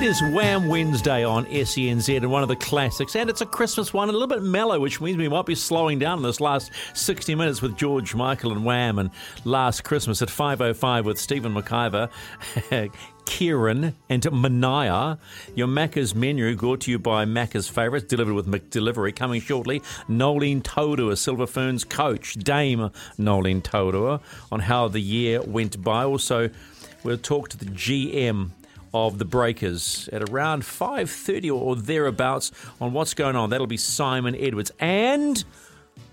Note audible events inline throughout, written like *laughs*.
It is Wham Wednesday on SENZ and one of the classics, and it's a Christmas one, a little bit mellow, which means we might be slowing down in this last 60 minutes with George Michael and Wham and Last Christmas at 5.05 with Stephen McIver, *laughs* Kieran and Manaya. Your Macca's menu brought to you by Macca's Favourites, delivered with McDelivery. Coming shortly, Noeline Taurua, Silver Ferns coach, Dame Noeline Taurua, on how the year went by. Also, we'll talk to the GM of the Breakers at around 5.30 or thereabouts on what's going on. That'll be Simon Edwards. And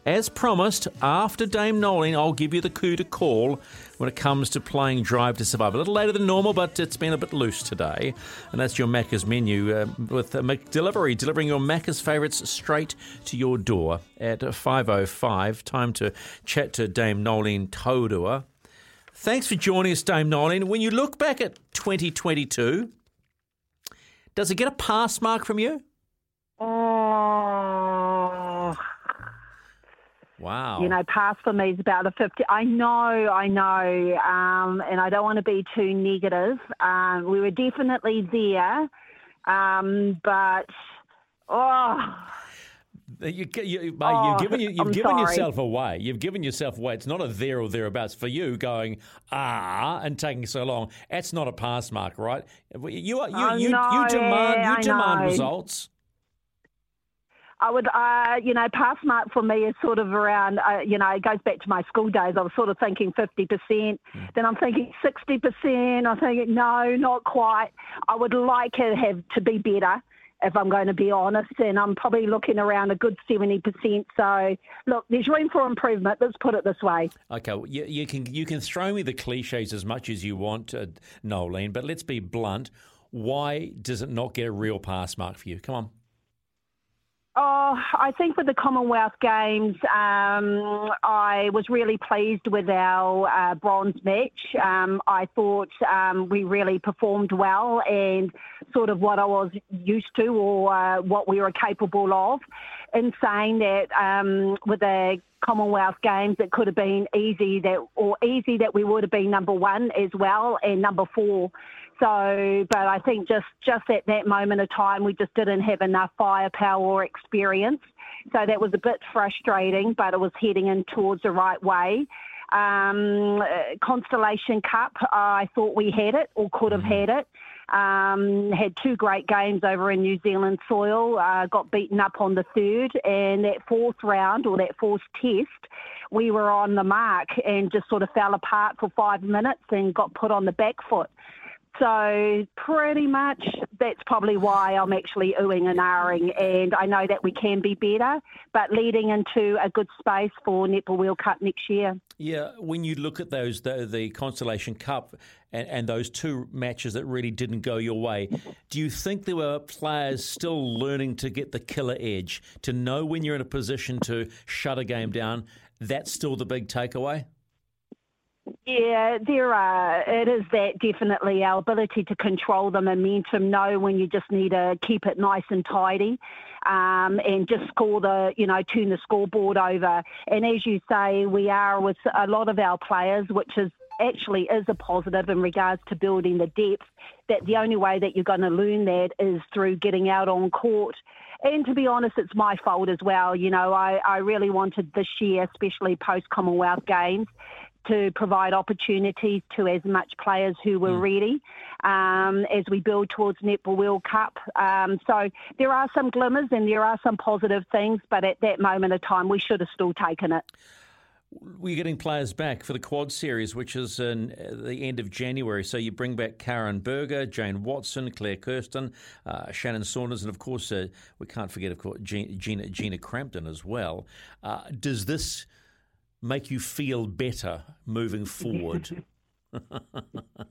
as promised, after Dame Noeline, I'll give you the coup to call when it comes to playing Drive to Survive. A little later than normal, but it's been a bit loose today. And that's your Macca's menu uh, with uh, McDelivery, delivering your Macca's favourites straight to your door at 5.05. Time to chat to Dame Noeline Taurua. Thanks for joining us, Dame Noeline. When you look back at 2022, does it get a pass mark from you? Oh, Wow. you know, pass for me is about a 50. I know, I know, um, and I don't want to be too negative. Um, we were definitely there, um, but oh, You, you, mate, Oh, you've given, you, you've given sorry. yourself away. You've given yourself away. It's not a there or thereabouts. For you, going ah and taking so long, that's not a pass mark, right? You are, you, you, know, you demand you I demand know. results. I would, uh, you know, pass mark for me is sort of around, uh, you know, it goes back to my school days. I was sort of thinking 50%, then I'm thinking 60%. I'm thinking, no, not quite. I would like it have to be better, if I'm going to be honest, and I'm probably looking around a good 70%. So, look, there's room for improvement. Let's put it this way. Okay, well, you, you can you can throw me the cliches as much as you want, uh, Noeline, but let's be blunt. Why does it not get a real pass mark for you? Come on. Oh, I think with the Commonwealth Games, um, I was really pleased with our uh, bronze match. Um, I thought um, we really performed well and sort of what I was used to or uh, what we were capable of. In saying that, um, with the Commonwealth Games, it could have been easy that, or easy that we would have been number one as well and number four. So, but I think just just at that moment of time, we just didn't have enough firepower or experience. So that was a bit frustrating, but it was heading in towards the right way. Um, Constellation Cup, I thought we had it or could have had it. Um, had two great games over in New Zealand soil. Uh, got beaten up on the third, and that fourth round or that fourth test, we were on the mark and just sort of fell apart for five minutes and got put on the back foot. So pretty much that's probably why I'm actually oohing and ahhing, and I know that we can be better, but leading into a good space for Netball World Cup next year. Yeah, when you look at those, the, the Constellation Cup and, and those two matches that really didn't go your way, do you think there were players still learning to get the killer edge, to know when you're in a position to shut a game down? That's still the big takeaway? Yeah, there are. It is that definitely our ability to control the momentum, know when you just need to keep it nice and tidy, um, and just score the, you know, turn the scoreboard over. And as you say, we are with a lot of our players, which is actually is a positive in regards to building the depth. That the only way that you're going to learn that is through getting out on court. And to be honest, it's my fault as well. You know, I, I really wanted this year, especially post Commonwealth Games, to provide opportunities to as much players who were ready um, as we build towards Netball World Cup. Um, so there are some glimmers and there are some positive things, but at that moment of time, we should have still taken it. We're getting players back for the Quad Series, which is in uh, the end of January. So you bring back Karin Burger, Jane Watson, Claire Kersten, uh, Shannon Saunders, and of course, uh, we can't forget, of course, Gina, Gina, Gina Crampton as well. Uh, does this make you feel better moving *laughs* forward?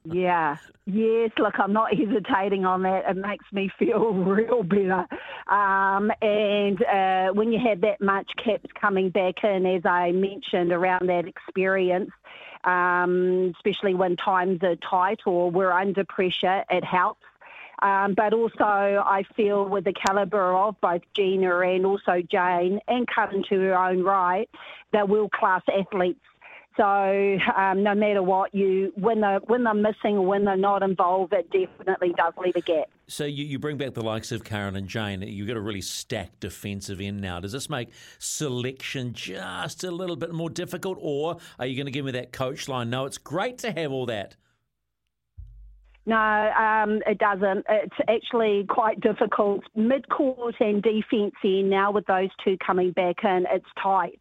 yeah, yes. Look, I'm not hesitating on that. It makes me feel *laughs* real better. Um, and uh, when you have that much caps coming back in, as I mentioned, around that experience, um, especially when times are tight or we're under pressure, it helps. Um, but also, I feel with the calibre of both Gina and also Jane, and Curtin to her own right, they're world class athletes. So um, no matter what you when they when they're missing or when they're not involved, it definitely does leave a gap. So you, you bring back the likes of Karin and Jane. You've got a really stacked defensive end now. Does this make selection just a little bit more difficult, or are you going to give me that coach line? No, it's great to have all that. No, um, it doesn't. It's actually quite difficult. Mid court and defence end now with those two coming back in, it's tight.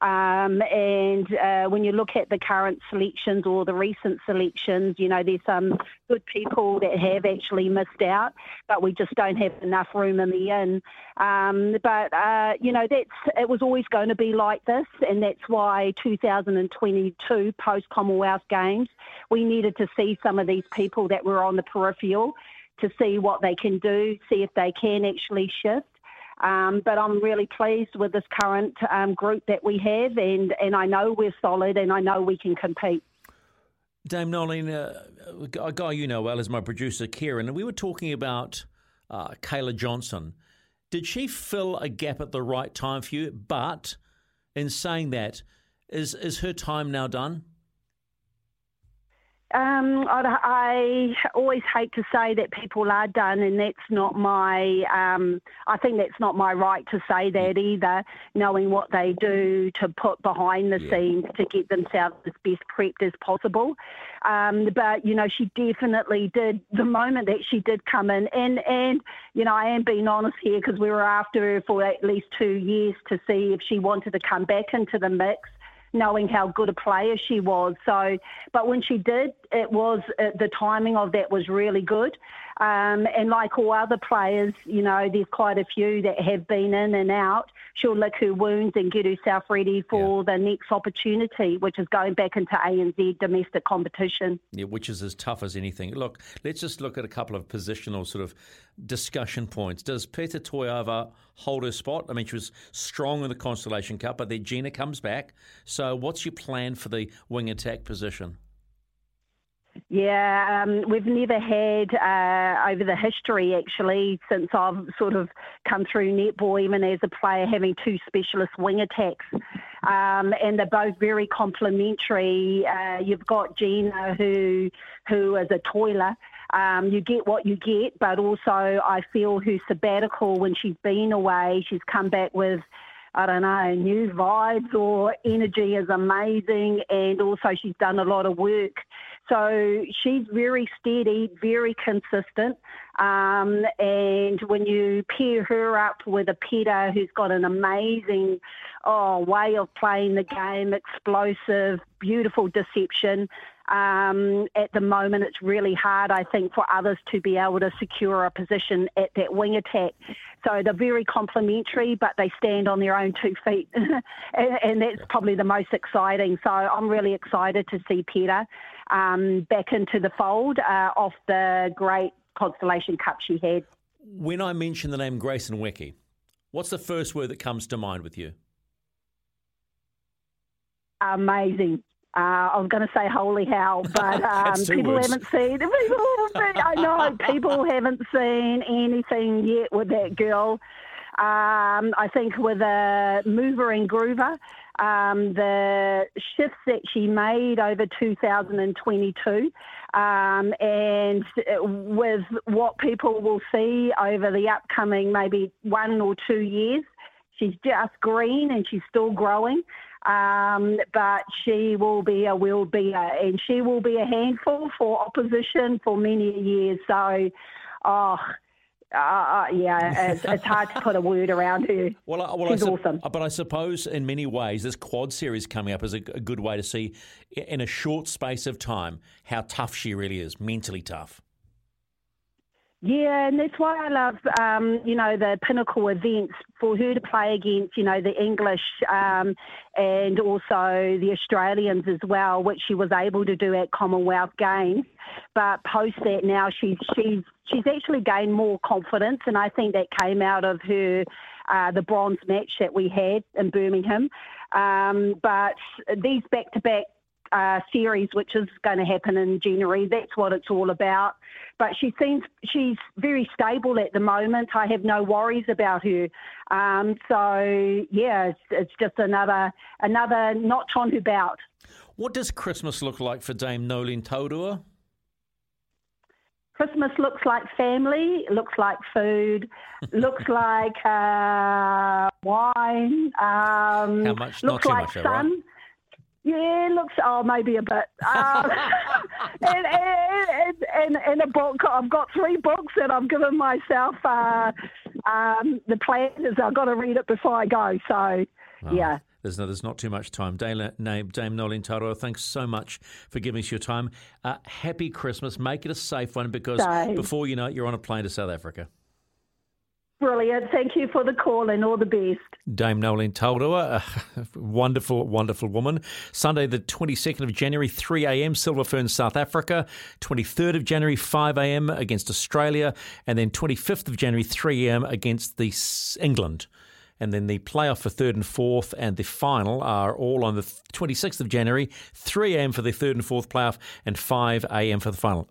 Um, and uh, when you look at the current selections or the recent selections, you know, there's some good people that have actually missed out, but we just don't have enough room in the inn. Um, but, uh, you know, that's it was always going to be like this, and that's why 2022 post Commonwealth Games, we needed to see some of these people that were on the peripheral to see what they can do, see if they can actually shift. Um, but I'm really pleased with this current um, group that we have, and, and I know we're solid and I know we can compete. Dame Noeline, uh, a guy you know well is my producer, Kieran, and we were talking about uh, Kayla Johnson. Did she fill a gap at the right time for you? But in saying that, is, is her time now done? Um, I always hate to say that people are done, and that's not my. Um, I think that's not my right to say that either. Knowing what they do to put behind the yeah. scenes to get themselves as best prepped as possible. Um, but you know, she definitely did. The moment that she did come in, and and you know, I am being honest here because we were after her for at least two years to see if she wanted to come back into the mix knowing how good a player she was. So, but when she did, it was uh, the timing of that was really good. Um, and like all other players, you know, there's quite a few that have been in and out. She'll lick her wounds and get herself ready for yeah. the next opportunity, which is going back into ANZ domestic competition. Yeah, which is as tough as anything. Look, let's just look at a couple of positional sort of discussion points. Does Peta Toeava hold her spot? I mean, she was strong in the Constellation Cup, but then Gina comes back. So, what's your plan for the wing attack position? Yeah, um, we've never had uh, over the history actually since I've sort of come through netball, even as a player, having two specialist wing attacks, um, and they're both very complementary. Uh, you've got Gina, who who is a toiler. Um, you get what you get, but also I feel her sabbatical when she's been away, she's come back with I don't know, new vibes or energy is amazing. And also, she's done a lot of work. So she's very steady, very consistent. Um, and when you pair her up with a Peta who's got an amazing oh, way of playing the game, explosive, beautiful deception, um, at the moment, it's really hard, I think, for others to be able to secure a position at that wing attack. So they're very complementary, but they stand on their own two feet. *laughs* and, and, that's probably the most exciting. So I'm really excited to see Peta um, back into the fold uh, off the great Constellation Cup she had. When I mention the name Grace Nweke, what's the first word that comes to mind with you? Amazing. Uh, I was going to say holy hell, *laughs* but um, people words. haven't seen. People, I know people haven't seen anything yet with that girl. Um, I think with a mover and groover, um, the shifts that she made over 2022, um, and with what people will see over the upcoming maybe one or two years, she's just green and she's still growing. Um, but she will be a will be a, and she will be a handful for opposition for many years. So, oh, uh, yeah, *laughs* it's, it's, hard to put a word around her. Well, well She's I awesome. But I suppose in many ways, this quad series coming up is a, a good way to see in a short space of time how tough she really is, mentally tough. Yeah, and that's why I love, um, you know, the pinnacle events for her to play against, you know, the English um, and also the Australians as well, which she was able to do at Commonwealth Games. But post that now, she's she's she's actually gained more confidence, and I think that came out of her uh, the bronze match that we had in Birmingham. Um, but these back-to-back uh, series, which is going to happen in January. That's what it's all about. But she seems she's very stable at the moment. I have no worries about her. Um, so yeah, it's, it's, just another another notch on her belt. What does Christmas look like for Dame Noeline Taurua? Christmas looks like family, looks like food, *laughs* looks like uh, wine. Um, How much? Looks Not like much, sun. right? Yeah, looks. Oh, maybe a bit. *laughs* Um, *laughs* and, and, and, and a book. I've got three books that I've given myself. Uh, um, the plan is I've got to read it before I go. So, Oh, yeah. There's no, there's not too much time. Dame, Dame, Dame Noeline Taurua, thanks so much for giving us your time. Uh, happy Christmas. Make it a safe one because Same. before you know it, you're on a plane to South Africa. Brilliant. Thank you for the call and all the best. Dame Noeline Taurua, a *laughs* wonderful, wonderful woman. Sunday, the 22nd of January, 3 a.m., Silver Fern, South Africa. 23rd of January, 5 a.m. against Australia. And then 25th of January, 3 a.m. against the England. And then the playoff for third and fourth and the final are all on the 26th of January, 3 a.m. for the third and fourth playoff and 5 a.m. for the final.